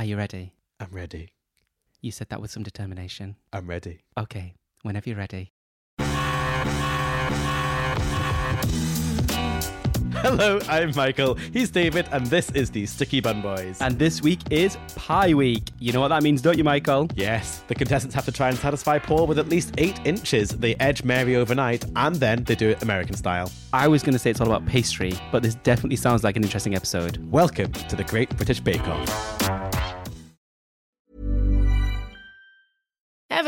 Are you ready? I'm ready. You said that with some determination. I'm ready. Okay, whenever you're ready. Hello, I'm Michael. He's David, and this is the Sticky Bun Boys. And this week is Pie Week. You know what that means, don't you, Michael? yes, the contestants have to try and satisfy Paul with at least eight inches. They edge Mary overnight, and then they do it American style. I was going to say it's all about pastry, but this definitely sounds like an interesting episode. Welcome to the Great British Bake Off.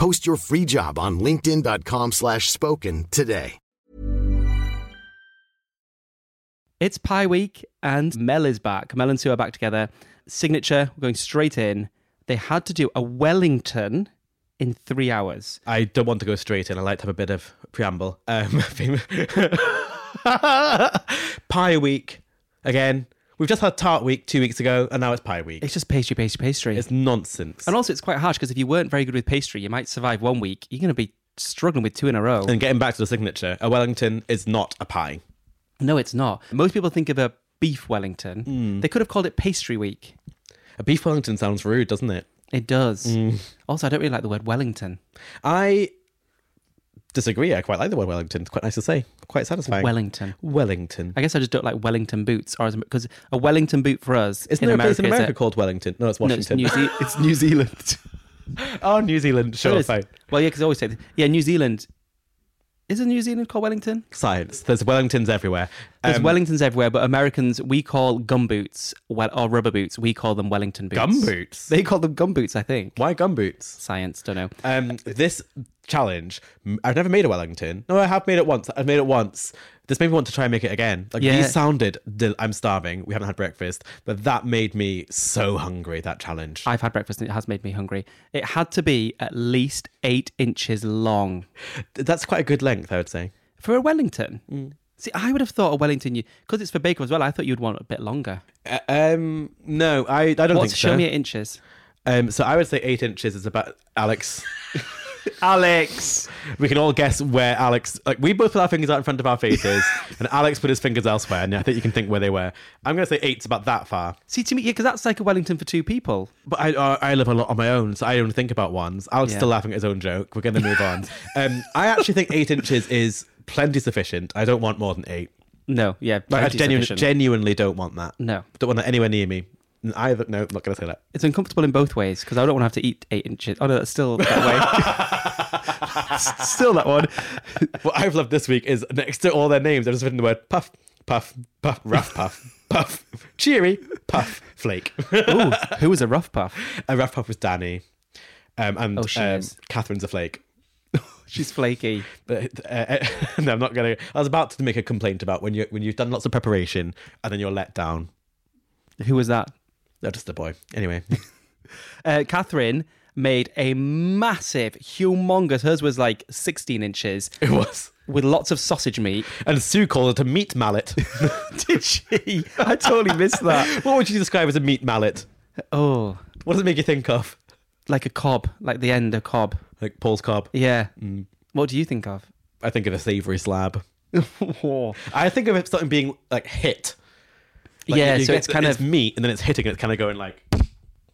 Post your free job on linkedin.com/spoken slash spoken today. It's Pie Week, and Mel is back. Mel and Sue are back together. Signature, we're going straight in. They had to do a Wellington in three hours. I don't want to go straight in. I like to have a bit of preamble. Um, Pie Week. Again, we've just had Tart Week two weeks ago, and now it's Pie Week. It's just pastry, pastry, pastry. It's nonsense. and also, it's quite harsh because if you weren't very good with pastry, you might survive one week. You're going to be struggling with two in a row. And getting back to the signature, a Wellington is not a pie. No, it's not. Most people think of a beef Wellington. Hmm. They could have called it pastry week. A beef Wellington sounds rude, doesn't it? It does. Hmm. Also, I don't really like the word Wellington. I disagree. I quite like the word Wellington. It's quite nice to say. Quite satisfying. Wellington. Wellington. I guess I just don't like Wellington boots, or because a Wellington boot for us Isn't in there a America, place in America called Wellington? No, it's No, it's Washington. New, Ze- it's New Zealand. oh, New Zealand. Sure, fine. Well, yeah, because I always say, yeah, New Zealand. Isn't New Zealand called Wellington? Science. There's Wellingtons everywhere. There's Um, Wellingtons everywhere, but Americans we call gum boots well, or rubber boots. We call them Wellington boots. Gum boots? They call them gum boots. I think. Why gum boots? Science, don't know. Um, this challenge, I've never made a Wellington. No, I have made it once. I've made it once. This made me want to try and make it again. Like Yeah. these sounded, del- I'm starving. We haven't had breakfast, but that made me so hungry. That challenge. I've had breakfast and it has made me hungry. It had to be at least eight inches long That's quite a good length, I would say. for a Wellington. Mm. See, I would have thought a Wellington, because it's for bacon as well. I thought you'd want a bit longer. Uh, um, no, I, I don't What's think show me eight inches? Um, so I would say eight inches is about Alex. Alex. We can all guess where Alex. Like we both put our fingers out in front of our faces, and Alex put his fingers elsewhere. And I think you can think where they were. I'm going to say eight's about that far. See, to me, yeah, because that's like a Wellington for two people. But I uh, I live a lot on my own, so I don't think about ones. Alex is Yeah. still laughing at his own joke. We're going to move on. Um, I actually think eight inches is plenty sufficient. I don't want more than eight. No, yeah, Like, I genuinely, genuinely don't want that. No. Don't want that anywhere near me. Either. No, I'm not going to say that. It's uncomfortable in both ways because I don't want to have to eat eight inches. Oh no, that's still that way. still that one. What I've loved this week is next to all their names, I've just written the word puff, puff, puff, rough puff, puff, cheery, puff, flake. Ooh, who was a rough puff? A rough puff was Danny. Um, and Oh, she um, is. Cathryn's a flake. She's flaky. But uh, no, I'm not gonna. I was about to make a complaint about when you when you've done lots of preparation and then you're let down. Who was that? No, just a boy. Anyway, Uh, Cathryn made a massive, humongous. Hers was like 16 inches it was. with lots of sausage meat. And Sue called it a meat mallet. Did she? I totally missed that. what would you describe as a meat mallet? Oh, What does it make you think of? like a cob, like the end of cob. Like Paul's cob. Yeah. What do you think of? I think of a savoury slab. I think of it something being like hit. Like, yeah, so it's the- kind it's of meat, and then it's hitting, and it's kind of going like.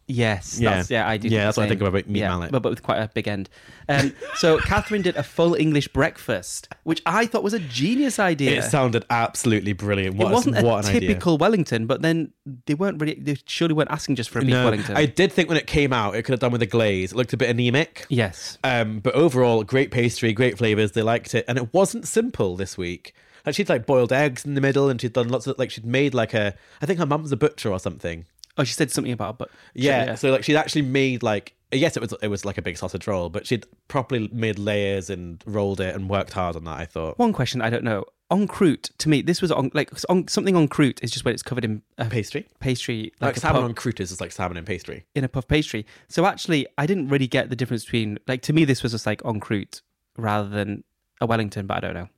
Yes, Yeah. that's, yeah, I do. Yeah, that's what I think about meat yeah, mallet. but, but with quite a big end. Um, so Cathryn did a full English breakfast, which I thought was a genius idea. It sounded absolutely brilliant. What it wasn't a an idea. typical Wellington, but then they weren't really. They surely weren't asking just for a beef No, Wellington. I did think when it came out, it could have done with a glaze. It looked a bit anemic. yes, Um, but overall, great pastry, great flavors. They liked it, and it wasn't simple this week. Like she'd like boiled eggs in the middle, and she'd done lots of like she'd made like a. I think her mum's a butcher or something. Oh, she said something about, but Yeah, so like she'd actually made like yes, it was it was like a big sausage roll, but she'd properly made layers and rolled it and worked hard on that. I thought One question I don't know. en croûte, to me, this was on like on, something en croûte is just when it's covered in uh, pastry, pastry, like, a salmon puff- en croûte is like salmon and pastry. in a puff pastry. So actually, I didn't really get the difference between like to me, this was just like en croûte rather than a Wellington, but I don't know.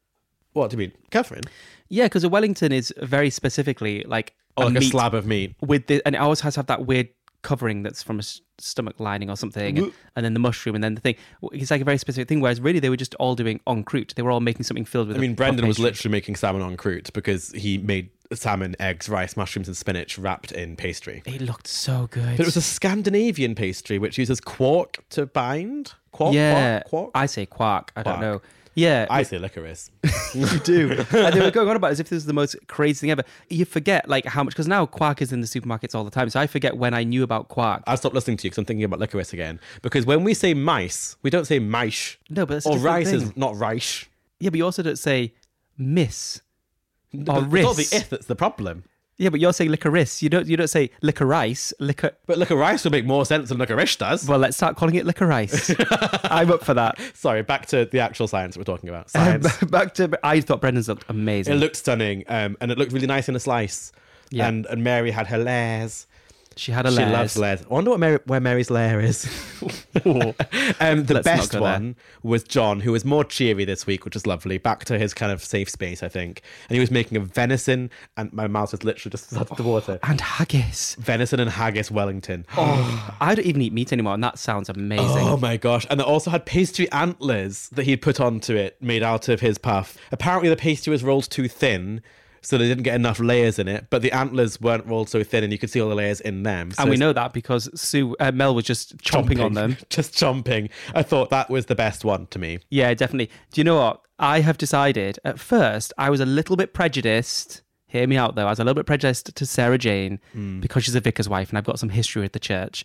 What do you mean, Cathryn? Yeah, because a Wellington is very specifically like Oh, like a meat slab of meat. with the, and it always has to have that weird covering that's from a s- stomach lining or something, and, and then the mushroom, and then the thing. It's like a very specific thing. Whereas really, they were just all doing en croûte. They were all making something filled with. I mean, Brendan was literally making salmon en croûte because he made salmon, eggs, rice, mushrooms, and spinach wrapped in pastry. It looked so good. But it was a Scandinavian pastry which uses quark to bind. Quark, yeah. quark, quark. I say quark. I don't know. Yeah, I say licorice. you do. and they were going on about it as if this was the most crazy thing ever. You forget like how much because now quark is in the supermarkets all the time. So I forget when I knew about quark. I'll stop listening to you because I'm thinking about licorice again. Because when we say mice, we don't say mice. No, but that's or rice thing. is not rice. Yeah, but you also don't say miss. Or It's not the if that's the problem. Yeah, but you're saying licorice. You don't. You don't say licorice. Liquor. But licorice will make more sense than licorice does. Well, let's start calling it licorice. I'm up for that. Sorry, back to the actual science we're talking about. Science. back to. I thought Brendan's looked amazing. it looked stunning, um, and it looked really nice in a slice. Yeah. And and Mary had her layers. She had a lair. She loves layers. I wonder what Mary, where Mary's lair is. um, the Let's best go there. one was John, who was more cheery this week, which is lovely. Back to his kind of safe space, I think. And he was making a venison, and my mouth was literally just started the water. And haggis. Venison and haggis Wellington. Oh, I don't even eat meat anymore, and that sounds amazing. Oh my gosh. And it also had pastry antlers that he'd put onto it, made out of his puff. Apparently, the pastry was rolled too thin, so they didn't get enough layers in it, but the antlers weren't rolled so thin, and you could see all the layers in them. So and we know that because Sue uh, Mel was just chomping, on them. Just chomping. I thought that was the best one to me. Yeah, definitely. Do you know what? I have decided at first I was a little bit prejudiced. Hear me out though. I was a little bit prejudiced to Sarah Jane Hmm. because she's a vicar's wife and I've got some history with the church.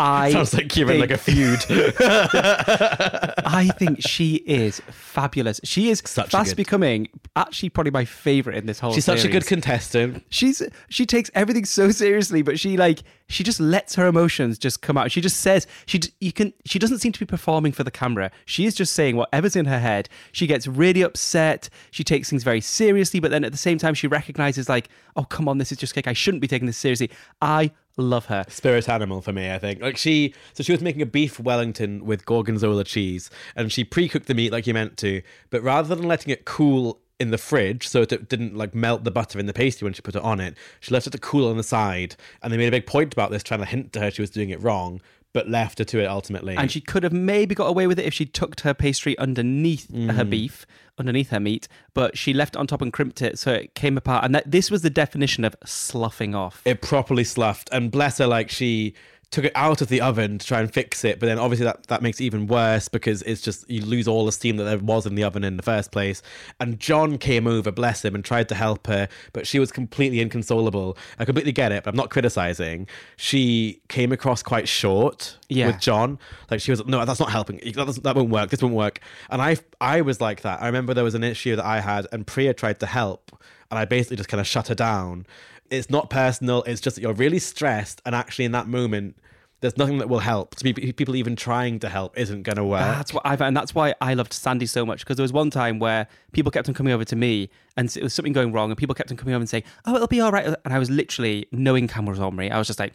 I Sounds like you're in like a feud. I think she is fabulous. She is Such fast good- becoming actually probably my favorite in this whole. She's such a good contestant. She's she takes everything so seriously, but she like she just lets her emotions just come out. She just says she you can she doesn't seem to be performing for the camera. She is just saying whatever's in her head. She gets really upset. She takes things very seriously, but then at the same time she recognizes like, oh come on, this is just cake. I shouldn't be taking this seriously. I love her. Spirit animal for me, I think. Like she, so she was making a beef Wellington with gorgonzola cheese, and she pre-cooked the meat like you meant to, but rather than letting it cool in the fridge so it didn't like melt the butter in the pastry when she put it on it, she left it to cool on the side, and they made a big point about this, trying to hint to her she was doing it wrong, but left her to it ultimately. And she could have maybe got away with it if she tucked her pastry underneath her Mm. beef, underneath her meat, but she left it on top and crimped it so it came apart. And that, this was the definition of sloughing off. it properly sloughed and bless her like she took it out of the oven to try and fix it but then obviously that, that makes it even worse because it's just you lose all the steam that there was in the oven in the first place. And john came over bless him and tried to help her but she was completely inconsolable. I completely get it but i'm not criticizing. She came across quite short Yeah. with john. Like she was no that's not helping. That, that won't work. This won't work. And i i was like that. I remember there was an issue that i had and priya tried to help and I basically just kind of shut her down. It's not personal. It's just that you're really stressed, and actually, in that moment, there's nothing that will help. To be people even trying to help isn't going to work. That's what I've, and that's why I loved Sandi so much because there was one time where people kept on coming over to me and it was something going wrong, and people kept on coming over and saying, "Oh, it'll be all right," and I was literally knowing cameras on me. I was just like,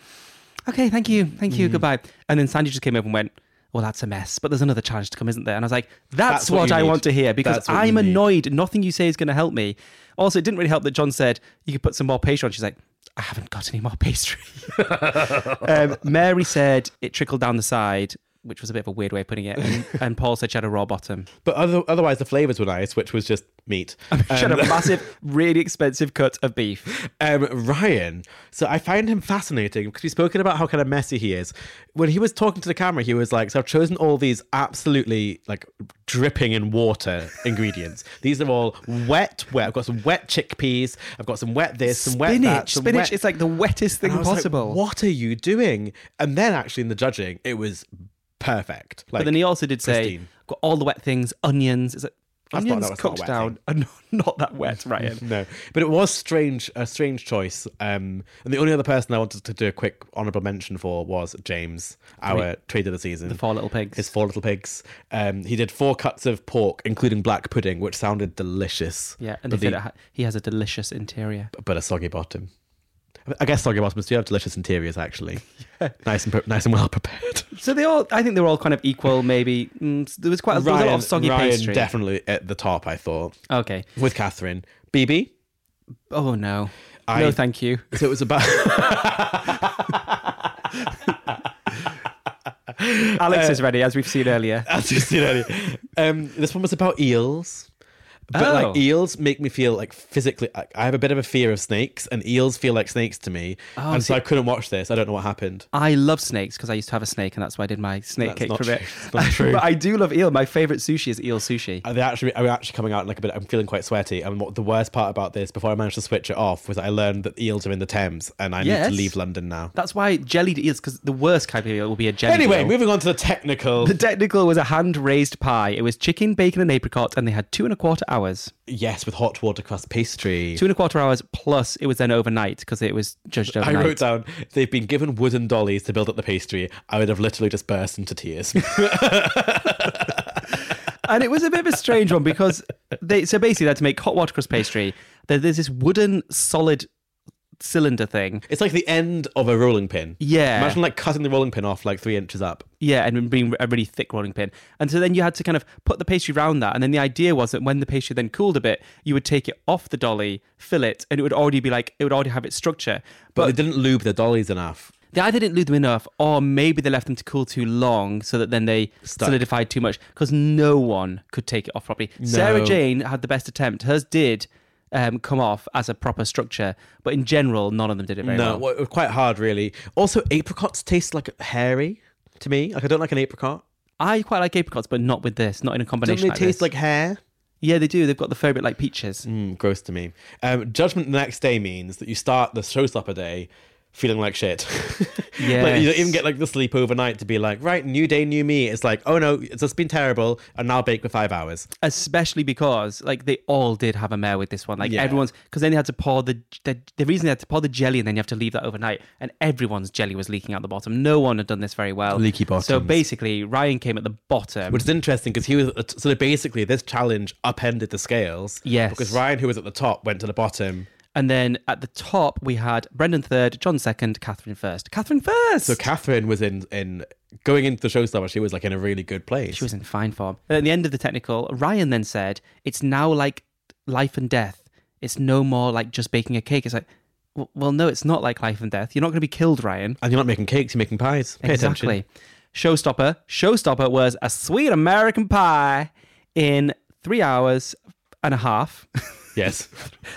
"Okay, thank you, thank Mm. you, goodbye," and then Sandi just came over and went. Well, that's a mess, but there's another challenge to come, isn't there? And I was like, that's, That's what what, I need. want to hear because That's what you I'm annoyed. Nothing you say is going to help me. Also, it didn't really help that John said you could put some more pastry on. She's like, I haven't got any more pastry. um, Mary said it trickled down the side. Which was a bit of a weird way of putting it. And, and Paul said she had a raw bottom. But other, otherwise, the flavors were nice, which was just meat. She had a Um, massive, really expensive cut of beef. um, Ryan. So I find him fascinating because we've spoken about how kind of messy he is. When he was talking to the camera, he was like, "So I've chosen all these absolutely like dripping in water ingredients. These are all wet, wet. I've got some wet chickpeas. I've got some wet this, some wet that. Spinach, some spinach wet- is like the wettest thing was like, possible. what are you doing? And then actually in the judging, it was perfect. Like, but then he also did say, pristine. got all the wet things, onions. Is it That's onions not cooked down? Are not, not that wet, Ryan. No, but it was strange, a strange choice. Um, and the only other person I wanted to do a quick honourable mention for was James, our trade of the season. The four little pigs. His four little pigs. Um, he did four cuts of pork, including black pudding, which sounded delicious. yeah, and they but, said the- it ha- he has a delicious interior. but a soggy bottom. I guess soggy bottoms do have delicious interiors, actually. yeah. Nice and pre- nice and well prepared. So they all, I think they were all kind of equal. Maybe mm, there was quite a, there was a lot of soggy Ryan pastry. definitely at the top. I thought Okay. with Cathryn, BB. Oh no. I- no, thank you. So it was about. Alex is ready, as we've seen earlier. As you seen earlier. Um, this one was about eels. But Oh. like eels make me feel like physically. I I have a bit of a fear of snakes, and eels feel like snakes to me. Oh, and so I couldn't watch this. I don't know what happened. I love snakes because I used to have a snake, and that's why I did my snake That's cake from it. Not true. but I do love eel. My favorite sushi is eel sushi. Are they actually? Are we actually coming out like a bit? I'm feeling quite sweaty. And what the worst part about this, before I managed to switch it off, was I learned that eels are in the Thames, and I need to leave London now. That's why jellied eels, because the worst kind of eel will be a jelly. Anyway, eel. moving on to the technical. The technical was a hand raised pie. It was chicken, bacon, and apricot, and they had two and a quarter hours. yes, with hot water crust pastry. Two and a quarter hours plus it was then overnight because it was judged overnight. I wrote down they've been given wooden dollies to build up the pastry. I would have literally just burst into tears. and it was a bit of a strange one because they so basically they had to make hot water crust pastry. There's this wooden solid cylinder thing. it's like the end of a rolling pin. Yeah. Imagine like cutting the rolling pin off like three inches up. Yeah, and being a really thick rolling pin. And so then you had to kind of put the pastry around that. And then the idea was that when the pastry then cooled a bit, you would take it off the dolly, fill it, and it would already be like, it would already have its structure. But, But they didn't lube the dollies enough. they either didn't lube them enough or maybe they left them to cool too long so that then they Stuck. solidified too much because no one could take it off properly. Sarah Jane had the best attempt. Hers did um, come off as a proper structure, but in general, none of them did it very no, well. well, quite hard, really. Also, apricots taste like hairy to me. Like I don't like an apricot. I quite like apricots, but not with this, not in a Don't combination they like taste this. like hair? Yeah, they do. They've got the fur bit like peaches. Mm, gross to me. Um, judgment the next day means that you start the showstopper day feeling like shit. like you don't even get like the sleep overnight to be like, right, new day, new me. It's like, oh no, it's just been terrible, and now bake for five hours. especially because like they all did have a mare with this one like Yeah. everyone's because then you had to pour the, the the reason they had to pour the jelly and then you have to leave that overnight and everyone's jelly was leaking out the bottom no one had done this very well Leaky bottom. so basically ryan came at the bottom Which is interesting because he was so basically this challenge upended the scales. Yes. Because Ryan, who was at the top, went to the bottom. And then at the top we had brendan third john second cathryn first cathryn first So Cathryn was in in going into the showstopper. She was like in a really good place. she was in fine form at the end of the technical ryan then said it's now like life and death it's no more like just baking a cake it's like well, no it's not like life and death you're not going to be killed ryan and you're not making cakes; you're making pies. Pay exactly. attention. Showstopper. Showstopper was a sweet American pie in three hours and a half, Yes.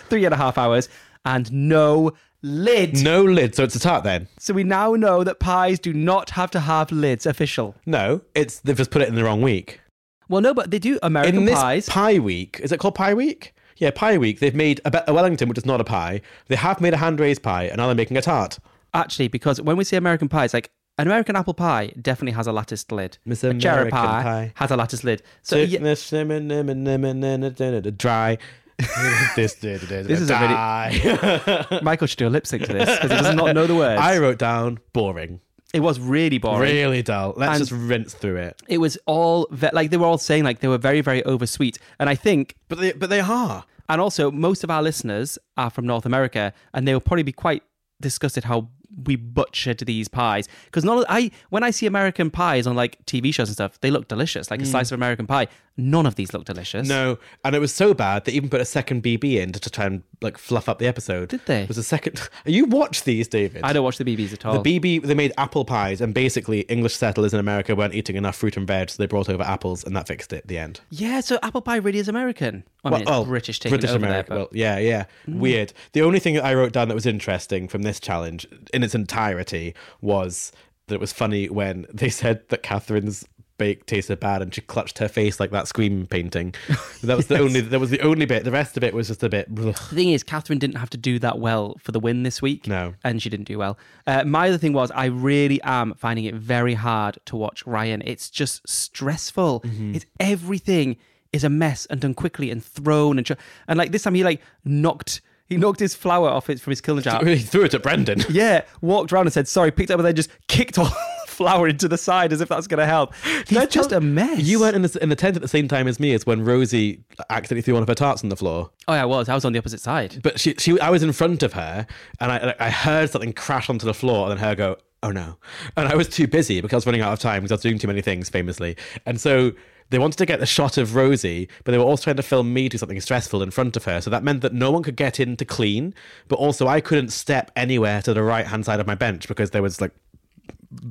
three and a half hours, and no lid. no lid, so it's a tart then. So we now know that pies do not have to have lids. Official. No, it's they've just put it in the wrong week. Well, no, but they do American in this pies. pie week, is it called pie week? Yeah, pie week. They've made a, a Wellington, which is not a pie. They have made a hand raised pie, and now they're making a tart. Actually, because when we say American pie, it's like an American apple pie definitely has a latticed lid. Miss a cherry American pie, pie. has a latticed lid. So yeah, dry. this this This is a really. Michael should do a lip sync to this because he does not know the words. I wrote down boring, it was really boring. really dull. Let's And- just rinse through it. it was all ve- like they were all saying like they were very very oversweet and i think But they, but they are. and also most of our listeners are from north america and they will probably be quite disgusted how we butchered these pies because not I when I see American pies on like TV shows and stuff, they look delicious, like a slice of American pie. None of these look delicious. Mm. No, and it was so bad they even put a second BB in to, to try and like fluff up the episode. Did they? It was a second. You watch these, David? I don't watch the BBs at all. The BB they made apple pies, and basically English settlers in America weren't eating enough fruit and veg, so they brought over apples, and that fixed it. The end. yeah, so apple pie really is American. I mean, British taking British over America. there, Well, but yeah, yeah. Weird. The only thing that I wrote down that was interesting from this challenge in its entirety was that it was funny when they said that Cathryn's bake tasted bad and she clutched her face like that scream painting. That was the only that was the only bit. The rest of it was just a bit ugh. The thing is, Cathryn didn't have to do that well for the win this week. No. And she didn't do well. Uh, my other thing was, I really am finding it very hard to watch Ryan. It's just stressful. Mm-hmm. It's everything is a mess and done quickly and thrown and tr- and like this time he like knocked he knocked his flour off it from his Kilner jar. he threw it at Brendan. yeah, walked around and said sorry, picked it up and then just kicked all the flour into the side as if that's going to help. I just a mess. You weren't in the, in the tent at the same time as me as when Rosie accidentally threw one of her tarts on the floor. Oh, yeah, I was. I was on the opposite side. But she, she, I was in front of her, and I, I heard something crash onto the floor, and then her go, "Oh no!" And I was too busy because I was running out of time because I was doing too many things, famously. And so they wanted to get the shot of Rosie, but they were also trying to film me do something stressful in front of her. So that meant that no one could get in to clean, but also I couldn't step anywhere to the right hand side of my bench because there was like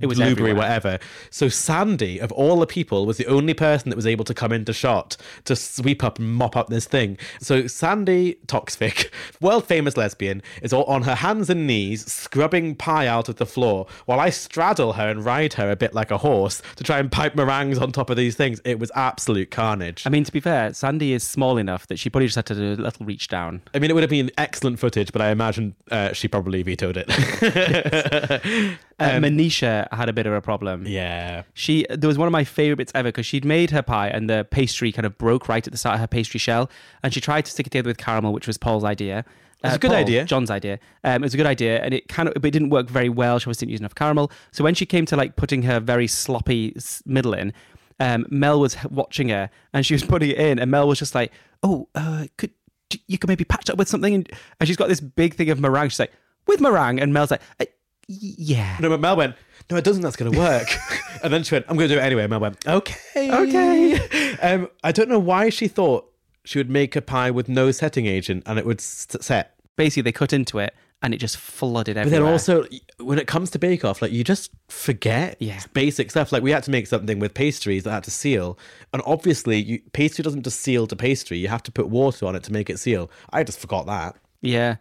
It was blueberry, everywhere. whatever. So Sandi, of all the people, was the only person that was able to come into shot to sweep up and mop up this thing. So Sandi Toksvig, world famous lesbian, is all on her hands and knees scrubbing pie out of the floor while I straddle her and ride her a bit like a horse to try and pipe meringues on top of these things. It was absolute carnage. I mean, to be fair, Sandi is small enough that she probably just had to do a little reach down. I mean, it would have been excellent footage, but I imagine uh, she probably vetoed it. Uh, Manisha had a bit of a problem. yeah. She there was one of my favorite bits ever because she'd made her pie and the pastry kind of broke right at the start of her pastry shell, and she tried to stick it together with caramel, which was Paul's idea. That's a good Paul, idea. John's idea. Um, it was a good idea, and it kind of, but it didn't work very well. She obviously didn't use enough caramel. So when she came to like putting her very sloppy middle in, um, Mel was watching her, and she was putting it in, and Mel was just like, "Oh, uh, could you could maybe patch up with something?" And, and she's got this big thing of meringue. She's like, "With meringue," and Mel's like, uh, "Yeah." No, but Mel went, no, it doesn't. That's going to work. and then she went, I'm going to do it anyway. Mel went, okay. Okay. Um, I don't know why she thought she would make a pie with no setting agent and it would s- set. Basically, they cut into it, and it just flooded everywhere. But then also, when it comes to Bake Off, like you just forget Yeah. basic stuff. Like we had to make something with pastries that had to seal, and obviously, you, pastry doesn't just seal to pastry. You have to put water on it to make it seal. I just forgot that. Yeah.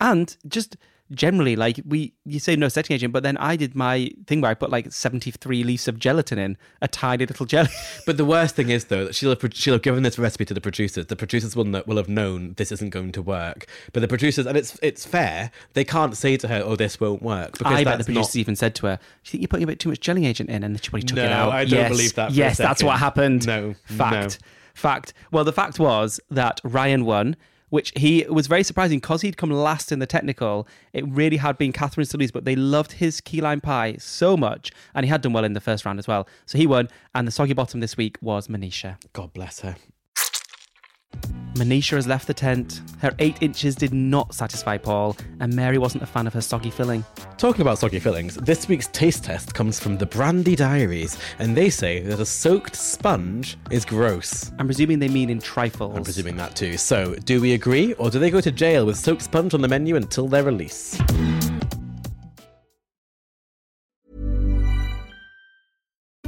And just generally, like we, you say no setting agent, but then I did my thing where I put like 73 leaves of gelatin in a tiny little jelly. But the worst thing is, though, that she'll have, she'll have given this recipe to the producers. The producers will, know, will have known this isn't going to work. But the producers, and it's it's fair, they can't say to her, "Oh, this won't work." Because I bet the producers not. even said to her, Do you think you're putting a bit too much jelly agent in? And then she probably took No, it out. I don't yes, believe that yes, that's what happened. No, Fact. no. Fact. Well, the fact was that Ryan won. Which he was very surprising because he'd come last in the technical. It really had been Cathryn's to lose, but they loved his key lime pie so much, and he had done well in the first round as well. So he won, and the soggy bottom this week was Manisha. God bless her. Manisha has left the tent. Her eight inches did not satisfy Paul, and Mary wasn't a fan of her soggy filling. Talking about soggy fillings, this week's taste test comes from the Brandy Diaries, and they say that a soaked sponge is gross. I'm presuming they mean in trifles. I'm presuming that too. So, do we agree, or do they go to jail with soaked sponge on the menu until their release?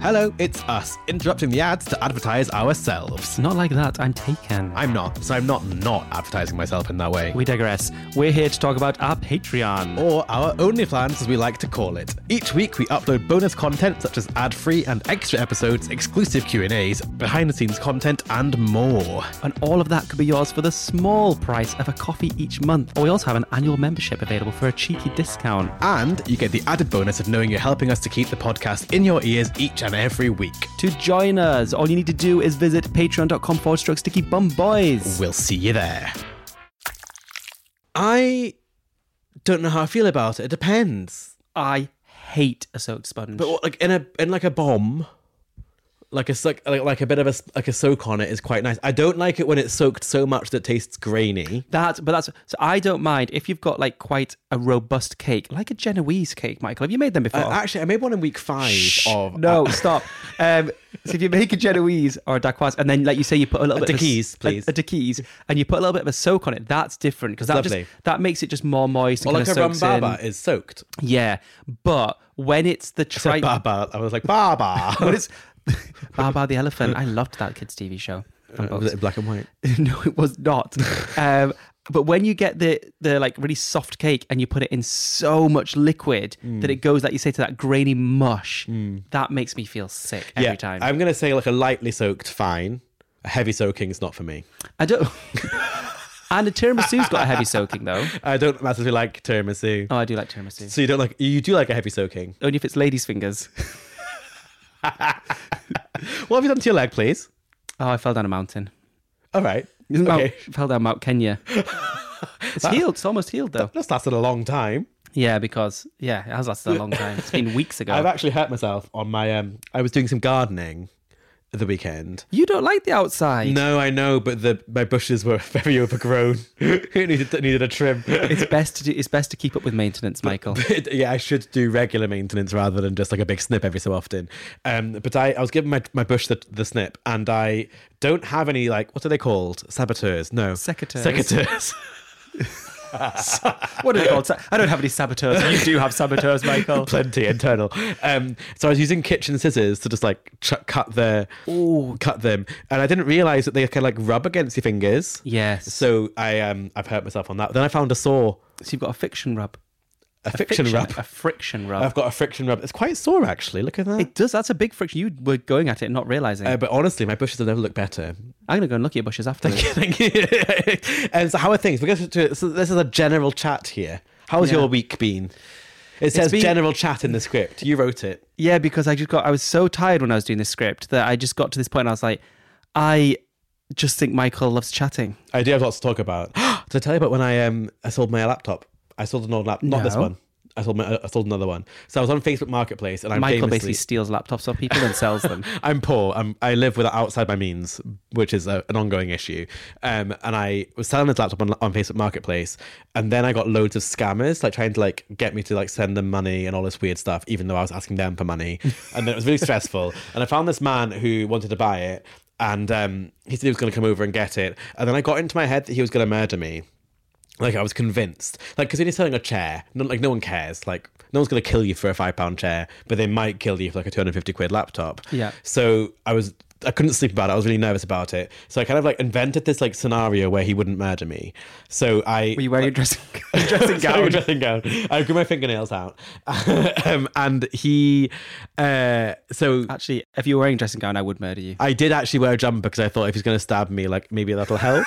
Hello, it's us interrupting the ads to advertise ourselves. Not like that. I'm taken. I'm not, so I'm not not advertising myself in that way. We digress. We're here to talk about our Patreon. or our OnlyFans as we like to call it. Each week we upload bonus content such as ad-free and extra episodes, exclusive Q&As, behind-the-scenes content and more. And all of that could be yours for the small price of a coffee each month. Or we also have an annual membership available for a cheeky discount. And you get the added bonus of knowing you're helping us to keep the podcast in your ears each and every week. To join us, all you need to do is visit patreon.com forward stroke sticky bum boys. We'll see you there. I don't know how I feel about it. It depends. I hate a soaked sponge. But what, like in a in like a bomb, like a like like, like a bit of a like a soak on it is quite nice. I don't like it when it's soaked so much that it tastes grainy. That's but that's so I don't mind if you've got like quite a robust cake, like a Genoese cake, Michael. Have you made them before? Uh, actually, I made one in week five Shh, of no, uh, stop. Um, so if you make a Genoese or a Dacquoise, and then like you say, you put a little A bit Dacquoise, of please. a, a Dacquoise, and you put a little bit of a soak on it. That's different because that just that makes it just more moist. And or like a kinda rum soaks in. baba is soaked. Yeah, but when it's the I said tri- baba. I was like baba. when it's Babar the elephant, I loved that kids' TV show. Uh, was it black and white? no, it was not. um, but when you get the the like really soft cake and you put it in so much liquid Mm. that it goes, like you say, to that grainy mush, that makes me feel sick every yeah, time. I'm gonna say like a lightly soaked, fine. A heavy soaking is not for me. I don't. and the tiramisu's got a heavy soaking though. I don't massively like tiramisu. Oh, I do like tiramisu. So you don't like you do like a heavy soaking. Only if it's ladies' fingers. What have you done to your leg, please? Oh, I fell down a mountain. All right. Mount, Okay. fell down Mount Kenya. It's healed. It's almost healed though. That's lasted a long time. Yeah, because yeah, it has lasted a long time. It's been weeks ago. I've actually hurt myself on my um I was doing some gardening the weekend. you don't like the outside. No, I know, but the my bushes were very overgrown. it needed it needed a trim. It's best to do. It's best to keep up with maintenance, Michael. But, yeah, I should do regular maintenance rather than just like a big snip every so often. Um, but I, I was giving my, my bush the, the snip, and I don't have any like what are they called? Saboteurs? No, Secateurs. Secateurs. What are they called? I don't have any saboteurs. You do have saboteurs, Michael. Plenty internal. Um, so I was using kitchen scissors to just like ch- cut the cut them, and I didn't realize that they kind of like rub against your fingers. Yes. So I um I've hurt myself on that. Then I found a saw, So you've got a fiction rub. A, friction, rub. A friction rub. I've got a friction rub. It's quite sore actually. Look at that. it does. That's a big friction. You were going at it and not realizing. Uh, but honestly, my bushes have never looked better. I'm gonna go and look at your bushes after. this. Thank you. and so, how are things? We're going to, so this is a general chat here. How's Yeah. your week been? It says been- general chat in the script. You wrote it. Yeah, because I just got. I was so tired when I was doing this script that I just got to this point. And I was like, I just think Michael loves chatting. I do have lots to talk about. Did I tell you about when I um I sold my laptop? I sold an old laptop. Not this one. I sold my, I sold another one. So I was on Facebook Marketplace, and I'm Michael famously, basically steals laptops off people and sells them. I'm poor. I'm, I live with outside my means, which is a, an ongoing issue. Um, and I was selling this laptop on, on Facebook Marketplace, and then I got loads of scammers like trying to like get me to like send them money and all this weird stuff, even though I was asking them for money, and then it was really stressful. And I found this man who wanted to buy it, and um, he said he was going to come over and get it, and then I got into my head that he was going to murder me. Like I was convinced, like because when you're selling a chair, no, like no one cares. Like no one's gonna kill you for a five pound chair, but they might kill you for like a two hundred fifty quid laptop. Yeah. So I was I couldn't sleep about it. I was really nervous about it. So I kind of like invented this like scenario where he wouldn't murder me. So I Were you wearing a dressing, dressing gown? dressing gown. I grew my fingernails out, um, and he. Uh, so Actually, if you were wearing a dressing gown, I would murder you. I did actually wear a jumper because I thought if he's going to stab me, like maybe that'll help.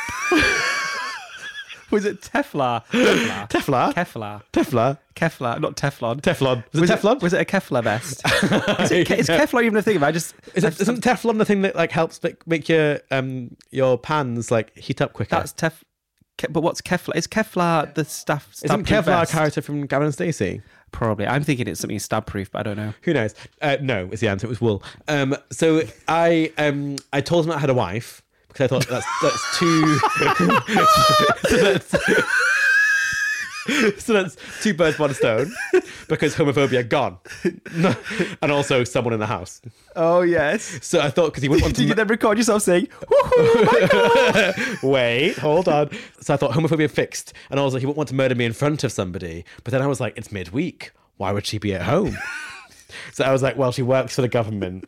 Was it Teflar? Teflar. Teflar. Kevlar. Teflar. Kevlar, not Teflon. Teflon. Was, Was it Teflon? was it a Kevlar vest? is, it, is Kevlar even a thing? I just Is it, isn't Teflon the thing that like helps make, make your um your pans like heat up quicker? that's Tef. Ke- but what's Kevlar? Is Kevlar the stuff? Isn't stab-proof Kevlar a character from Gavin and Stacey? Probably. I'm thinking it's something stab proof, but I don't know. Who knows? Uh, no, is the answer. It was wool. Um, so I um I told him I had a wife because I thought that's that's too. so that's. So that's two birds, one stone, because homophobia gone, and also someone in the house. Oh yes. So I thought because he wouldn't want to. Did you then record yourself saying, Wait, hold on. So I thought homophobia fixed, and also he wouldn't want to murder me in front of somebody. But then I was like, it's midweek. Why would she be at home? So I was like, well, she works for the government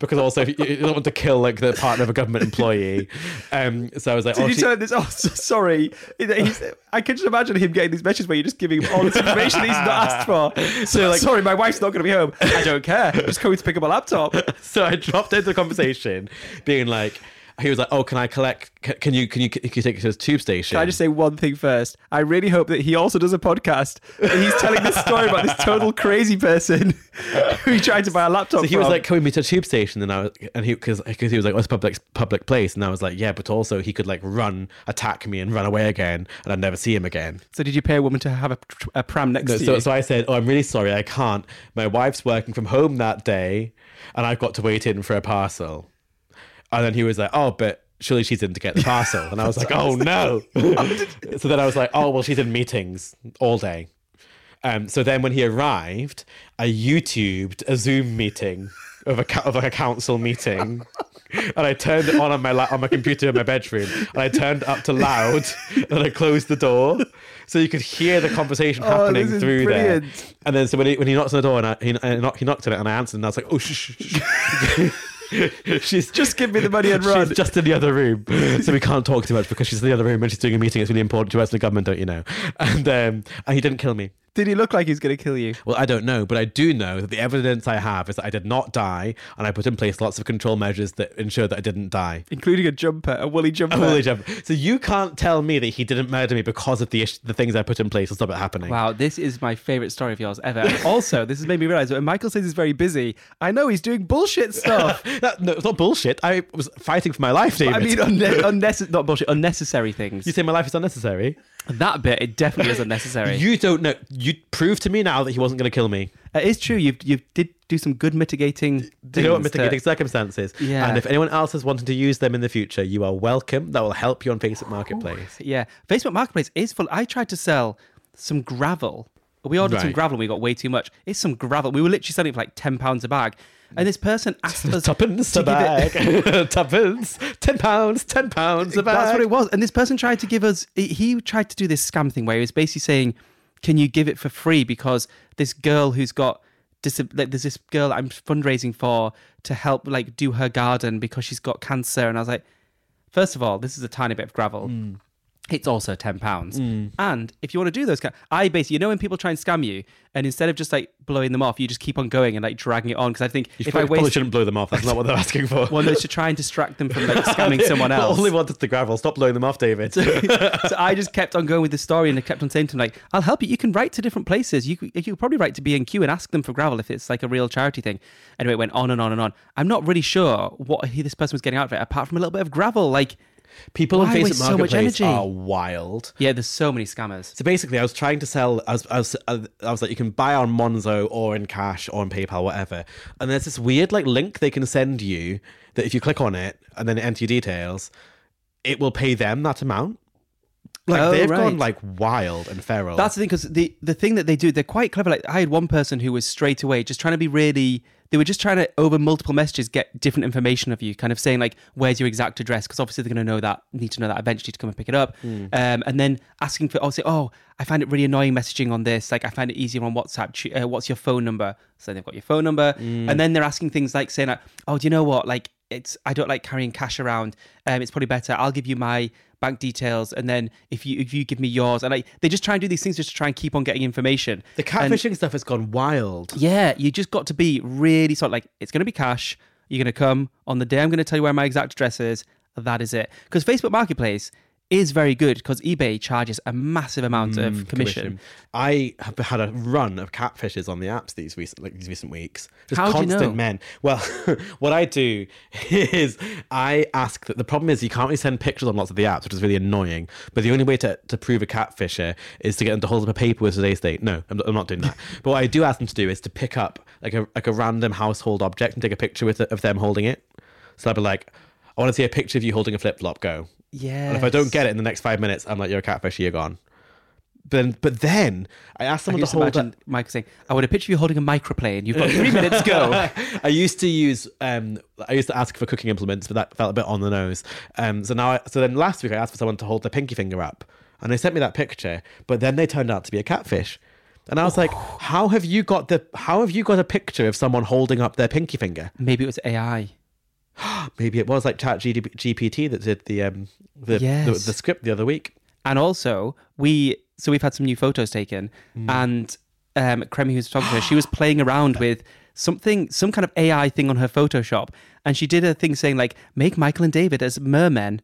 because also you you don't want to kill like the partner of a government employee. Um, so I was like, Did oh, you she- him this? Oh, sorry. He's, I can just imagine him getting these messages where you're just giving him all this information he's not asked for. So, like, sorry, my wife's not going to be home. I don't care. I'm just coming to pick up a laptop. so I dropped into the conversation, being like, he was like, oh, can I collect? Can, you can you can you take it to the tube station? Can I just say one thing first? I really hope that he also does a podcast. And he's telling this story about this total crazy person who he tried to buy a laptop. So he was like, "Can we meet at a tube station?" And I was, and he because because he was like, oh, "What's public public place?" And I was like, "Yeah," but also he could like run, attack me, and run away again, and I'd never see him again. so did you pay a woman to have a, a pram next No, to so, you? so I said, "Oh, I'm really sorry, I can't. My wife's working from home that day, and I've got to wait in for a parcel." And then he was like, "Oh, but." Surely she's in to get the parcel. And I was like, oh no. so then I was like, oh, well, she's in meetings all day. Um, so then when he arrived, I YouTubed a Zoom meeting of a, of like a council meeting. And I turned it on on my la- on my computer in my bedroom, and I turned it up to loud, and I closed the door so you could hear the conversation Oh, happening through brilliant. there. And then so when he, when he knocked on the door and I, he, I knocked, he knocked on it and I answered and I was like, oh, shh, shh, shh. she's Just give me the money and run. She's just in the other room, so we can't talk too much because she's in the other room and she's doing a meeting. It's really important to us, in the government, don't you know? And um, and he didn't kill me. Did he look like he was going to kill you? Well, I don't know, but I do know that the evidence I have is that I did not die, and I put in place lots of control measures that ensure that I didn't die. Including a jumper, a woolly jumper. A woolly jump. So you can't tell me that he didn't murder me because of the ish- the things I put in place to stop it happening. Wow, this is my favorite story of yours ever. And also, this has made me realize that when Michael says he's very busy, I know he's doing bullshit stuff. That, no, it's not bullshit. I was fighting for my life, David. I mean, unne- unnecessary, not bullshit, unnecessary things. you say my life is unnecessary. That bit, it definitely is unnecessary. You don't know. You proved to me now that he wasn't going to kill me. Uh, it is true. You you did do some good mitigating. Do you know what things to- mitigating circumstances? Yeah. And if anyone else is wanting to use them in the future, you are welcome. That will help you on Facebook Marketplace. Yeah, Facebook Marketplace is full. I tried to sell some gravel. We ordered some gravel and we got way too much. It's some gravel. We were literally selling it for like ten pounds a bag, and this person asked us Tuppence to a give it- bag. Tuppence. Ten pounds. Ten pounds a bag. That's what it was. And this person tried to give us, he- tried to do this scam thing where he was basically saying, Can you give it for free? Because this girl who's got, dis- like, there's this girl I'm fundraising for to help, like, do her garden because she's got cancer. And I was like, First of all, this is a tiny bit of gravel. Mm. It's also ten pounds, mm. and if you want to do those, kind, I basically, you know, when people try and scam you, and instead of just like blowing them off, you just keep on going and like dragging it on. Because I think You if I probably shouldn't blow them off. That's not what they're asking for. well, no, to try and distract them from like scamming someone else. Only wanted the gravel. Stop blowing them off, David. so I just kept on going with the story and I kept on saying to him, like, I'll help you. You can write to different places. You you could probably write to B&Q and ask them for gravel if it's like a real charity thing. Anyway, it went on and on and on. I'm not really sure what this person was getting out of it, apart from a little bit of gravel. Like, People on Facebook waste so much Marketplace energy? are wild. yeah, there's so many scammers. So basically, I was trying to sell. I was, I was, I was like, you can buy on Monzo or in cash or on PayPal, whatever. And there's this weird like link they can send you that if you click on it and then enter your details, it will pay them that amount. Like Oh, they've right. gone like wild and feral. That's the thing, because the, the thing that they do, they're quite clever. Like, I had one person who was straight away just trying to be really. They were just trying to, over multiple messages, get different information of you, kind of saying, like, where's your exact address? Because obviously they're going to know that, need to know that eventually to come and pick it up. Hmm. Um, and then asking for, oh, say, oh, I find it really annoying messaging on this. Like, I find it easier on WhatsApp. Uh, what's your phone number? So they've got your phone number. Hmm. And then they're asking things like saying, like, oh, do you know what? Like, it's I don't like carrying cash around. Um, it's probably better. I'll give you my bank details, and then if you if you give me yours, and like they just try and do these things just to try and keep on getting information. The And- catfishing stuff has gone wild. yeah, you just got to be really sort of like it's going to be cash. You're going to come on the day I'm going to tell you where my exact address is. That is it. Because Facebook Marketplace is very good because eBay charges a massive amount of mm, commission. I have had a run of catfishes on the apps these recent like these recent weeks. Just How do you constant know? men. Well, what I do is I ask that the problem is you can't really send pictures on lots of the apps, which is really annoying. But the only way to, to prove a catfisher is to get them to hold up a paper with today's date. No, I'm, I'm not doing that. but what I do ask them to do is to pick up like a like a random household object and take a picture with it, of them holding it. So I'd be like, I want to see a picture of you holding a flip flop. Go. Yeah. And if I don't get it in the next five minutes, I'm like, you're a catfish, you're gone. But then, but then I asked someone can to hold imagine up. Michael saying, "I want a picture of you holding a microplane. You've got three minutes. Go." I used to use, um, I used to ask for cooking implements, but that felt a bit on the nose. Um, so now, I, so then last week I asked for someone to hold their pinky finger up, and they sent me that picture. But then they turned out to be a catfish, and I was like, how have you got the? How have you got a picture of someone holding up their pinky finger? Maybe it was AI. Maybe it was like Chat GPT that did the um the, the Yes. the script the other week. And also, we so we've had some new photos taken, Hmm. and um, Cremi, who's a photographer, she was playing around with something, some kind of AI thing on her Photoshop, and she did a thing saying like, "Make Michael and David as mermen."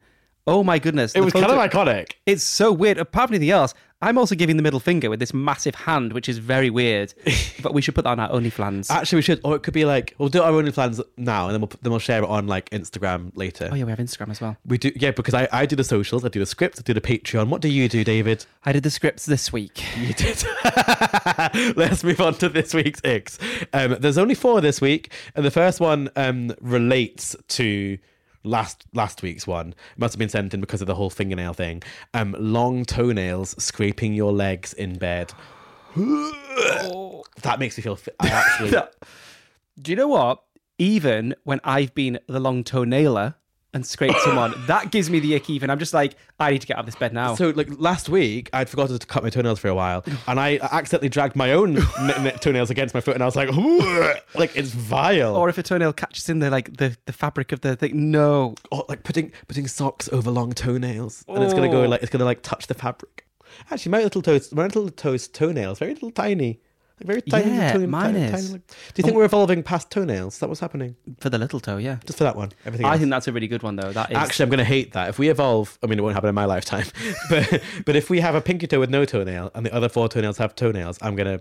Oh my goodness! It the was kind of iconic. It's so weird. Apart from anything else, I'm also giving the middle finger with this massive hand, which is very weird. but we should put that on our OnlyFans. Actually, we should, or it could be like we'll do our own plans now, and then we'll then we'll share it on like Instagram later. oh yeah, we have Instagram as well. We do, yeah, because I, I do the socials, I do the scripts, I do the Patreon. What do you do, David? I did the scripts this week. You did. Let's move on to this week's Ix. Um, there's only four this week, and the first one um, relates to last last week's one. It must have been sent in because of the whole fingernail thing. Um, long toenails scraping your legs in bed. that makes me feel. Fi- I actually. Do you know what? Even when I've been the long toenailer and scrape someone, that gives me the ick. Even I'm just like, I need to get out of this bed now. So, like last week, I'd forgotten to cut my toenails for a while, and I accidentally dragged my own n- n- toenails against my foot, and I was like, like it's vile. or if a toenail catches in the like the, the fabric of the thing, no. or like putting putting socks over long toenails, and it's gonna go Oh. like it's gonna like touch the fabric. Actually, my little toes, my little toes toenails, very little tiny, like very tiny. Yeah, toe- mine tiny, is. tiny, like- Do you think we're evolving past toenails? Is that what's happening? For the little toe, yeah. Just for that one. Everything. I think that's a really good one though. That is Actually, I'm going to hate that. If we evolve, I mean, it won't happen in my lifetime, but but if we have a pinky toe with no toenail and the other four toenails have toenails, I'm gonna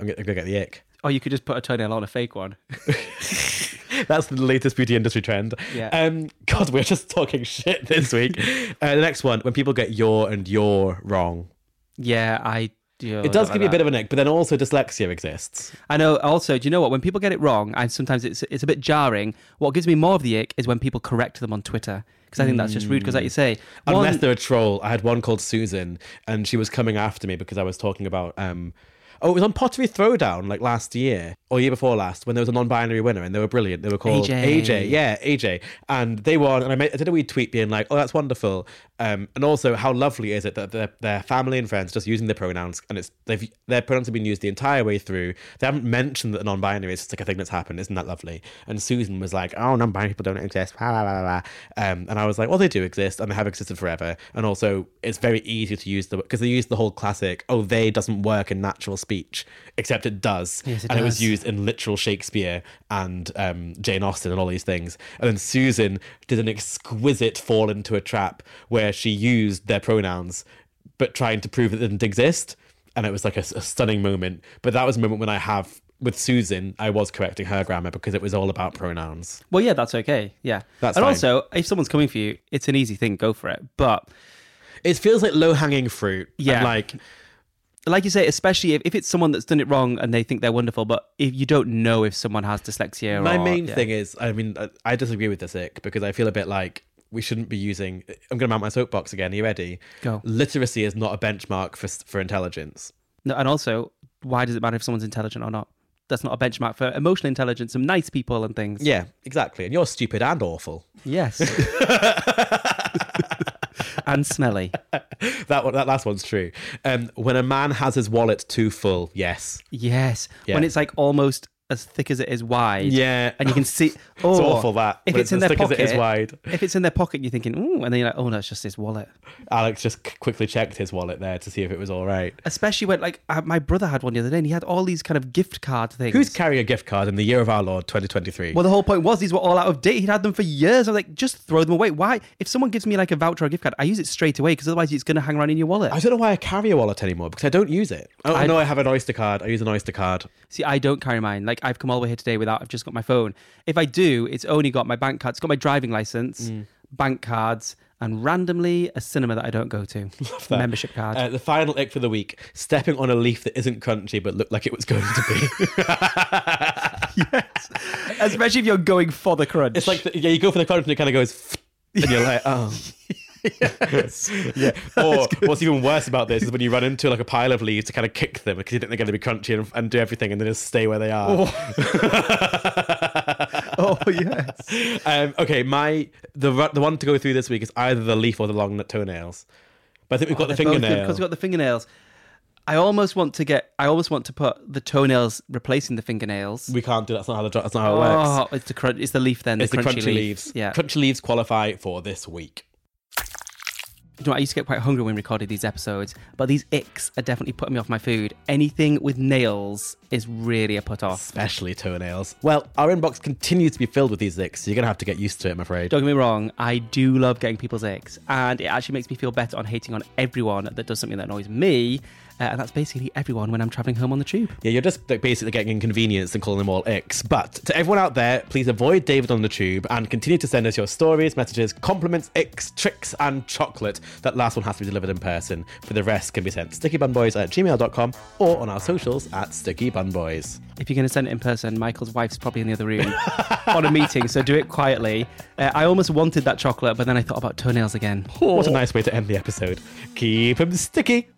I'm gonna, I'm gonna get the ick. or you could just put a toenail on a fake one. That's the latest beauty industry trend. Yeah. Um, God, we're just talking shit this week. uh, the next one, when people get your and your wrong, Yeah, I do. it does give you a bit of an ick, but then also dyslexia exists. I know. Also, do you know what? When people get it wrong, and sometimes it's it's a bit jarring. What gives me more of the ick is when people correct them on Twitter because I think that's just rude. Because, like you say, Unless one- they're a troll. I had one called Susan, and she was coming after me because I was talking about. Um, oh, it was on Pottery Throwdown like last year or year before last when there was a non-binary winner, and they were brilliant. They were called AJ. AJ. Yeah, AJ, and they won. And I, made, I did a wee tweet being like, "Oh, that's wonderful," um, and also how lovely is it that their, their family and friends just using their pronouns, and it's they've their pronouns have been used the entire way through. They haven't mentioned that the non-binary is just like a thing that's happened. Isn't that lovely? And Susan was like, "Oh, non-binary people don't exist." Blah, blah, blah, blah. Um, and I was like, "Well, they do exist, and they have existed forever." And also, it's very easy to use the because they use the whole classic, "Oh, they" doesn't work in natural speech, except it does, Yes, it and it was used in literal Shakespeare and um, Jane Austen and all these things. And then Susan did an exquisite fall into a trap where she used their pronouns, but trying to prove they didn't exist. And it was like a, a stunning moment. But that was a moment when I have. With Susan, I was correcting her grammar because it was all about pronouns. well, yeah, that's okay. Yeah, That's and fine. also if someone's coming for you, it's an easy thing. Go for it. But It feels like low hanging fruit. and, Yeah. like like you say, especially if, if it's someone that's done it wrong and they think they're wonderful, but if you don't know if someone has dyslexia, My or, main yeah. thing is, I mean, I- disagree with this ick because I feel a bit like we shouldn't be using. I'm going to mount my soapbox again. Are you ready? Go. Literacy is not a benchmark for for intelligence. No, and also, why does it matter if someone's intelligent or not? That's not a benchmark for emotional intelligence and nice people and things. Yeah, exactly. And you're stupid and awful. Yes. and smelly. That one, that last one's true. Um, when a man has his wallet too full, yes. Yes. Yeah. When it's like almost as thick as it is wide. Yeah. and you can see. Oh, it's awful, that, If it's it's in as their thick as pocket, it is wide. If it's in their pocket, you're thinking, ooh, and then you're like, oh no, it's just this wallet. Alex just quickly checked his wallet there to see if it was all right. Especially when, like, uh, my brother had one the other day, and he had all these kind of gift card things. Who's carrying a gift card in the year of our Lord 2023? Well, the whole point was these were all out of date. He'd had them for years. I was like, just throw them away. Why? If someone gives me like a voucher or a gift card, I use it straight away because otherwise it's going to hang around in your wallet. I don't know why I carry a wallet anymore because I don't use it. Oh, I I- know I have an Oyster card. I use an Oyster card. See, I don't carry mine. Like I've come all the way here today without. I've just got my phone. If I do, it's only got my bank card. It's got my driving license, Mm. bank cards, and randomly a cinema that I don't go to. that. Membership card. Uh, the final ick for the week: stepping on a leaf that isn't crunchy but looked like it was going to be. yes, especially if you're going for the crunch. it's like the, yeah, you go for the crunch and it kind of goes, and you're like, oh. yeah. Or what's even worse about this is when you run into like a pile of leaves to kind of kick them because you think they're going to be crunchy and, and do everything, and then just stay where they are. oh yes. um, okay, my the the one to go through this week is either the leaf or the long toenails. But I think we've got the fingernail. because we've got the fingernails. I almost want to get. I almost want to put the toenails replacing the fingernails. we can't do that. That's not how the that's not how it works. Oh, it's the crunch. It's the leaf then. It's the crunchy, crunchy leaf. leaves. Yeah. Crunchy leaves qualify for this week. You know, I used to get quite hungry when we recorded these episodes, but these icks are definitely putting me off my food. Anything with nails is really a put off. Especially toenails. Well, our inbox continues to be filled with these icks, so you're gonna have to get used to it, I'm afraid. Don't get me wrong, I do love getting people's icks, and it actually makes me feel better on hating on everyone that does something that annoys me, uh, and that's basically everyone when I'm traveling home on the tube. Yeah, you're just like, basically getting inconvenienced and calling them all icks. But to everyone out there, please avoid David on the tube and continue to send us your stories, messages, compliments, icks, tricks, and chocolate. That last one has to be delivered in person. but the rest can be sent stickybunboys at gmail.com or on our socials at stickybunboys. If you're going to send it in person, Michael's wife's probably in the other room on a meeting, so do it quietly. Uh, I almost wanted that chocolate, but then I thought about toenails again. What a nice way to end the episode. Keep them sticky.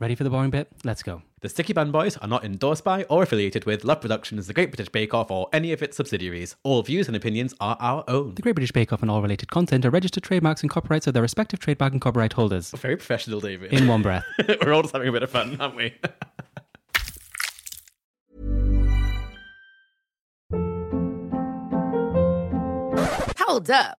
Ready for the boring bit? Let's go. The Sticky Bun Boys are not endorsed by or affiliated with Love Productions, The Great British Bake Off, or any of its subsidiaries. All views and opinions are our own. The Great British Bake Off and all related content are registered trademarks and copyrights of their respective trademark and copyright holders. Very professional, David. In one breath. We're all just having a bit of fun, aren't we? Hold up.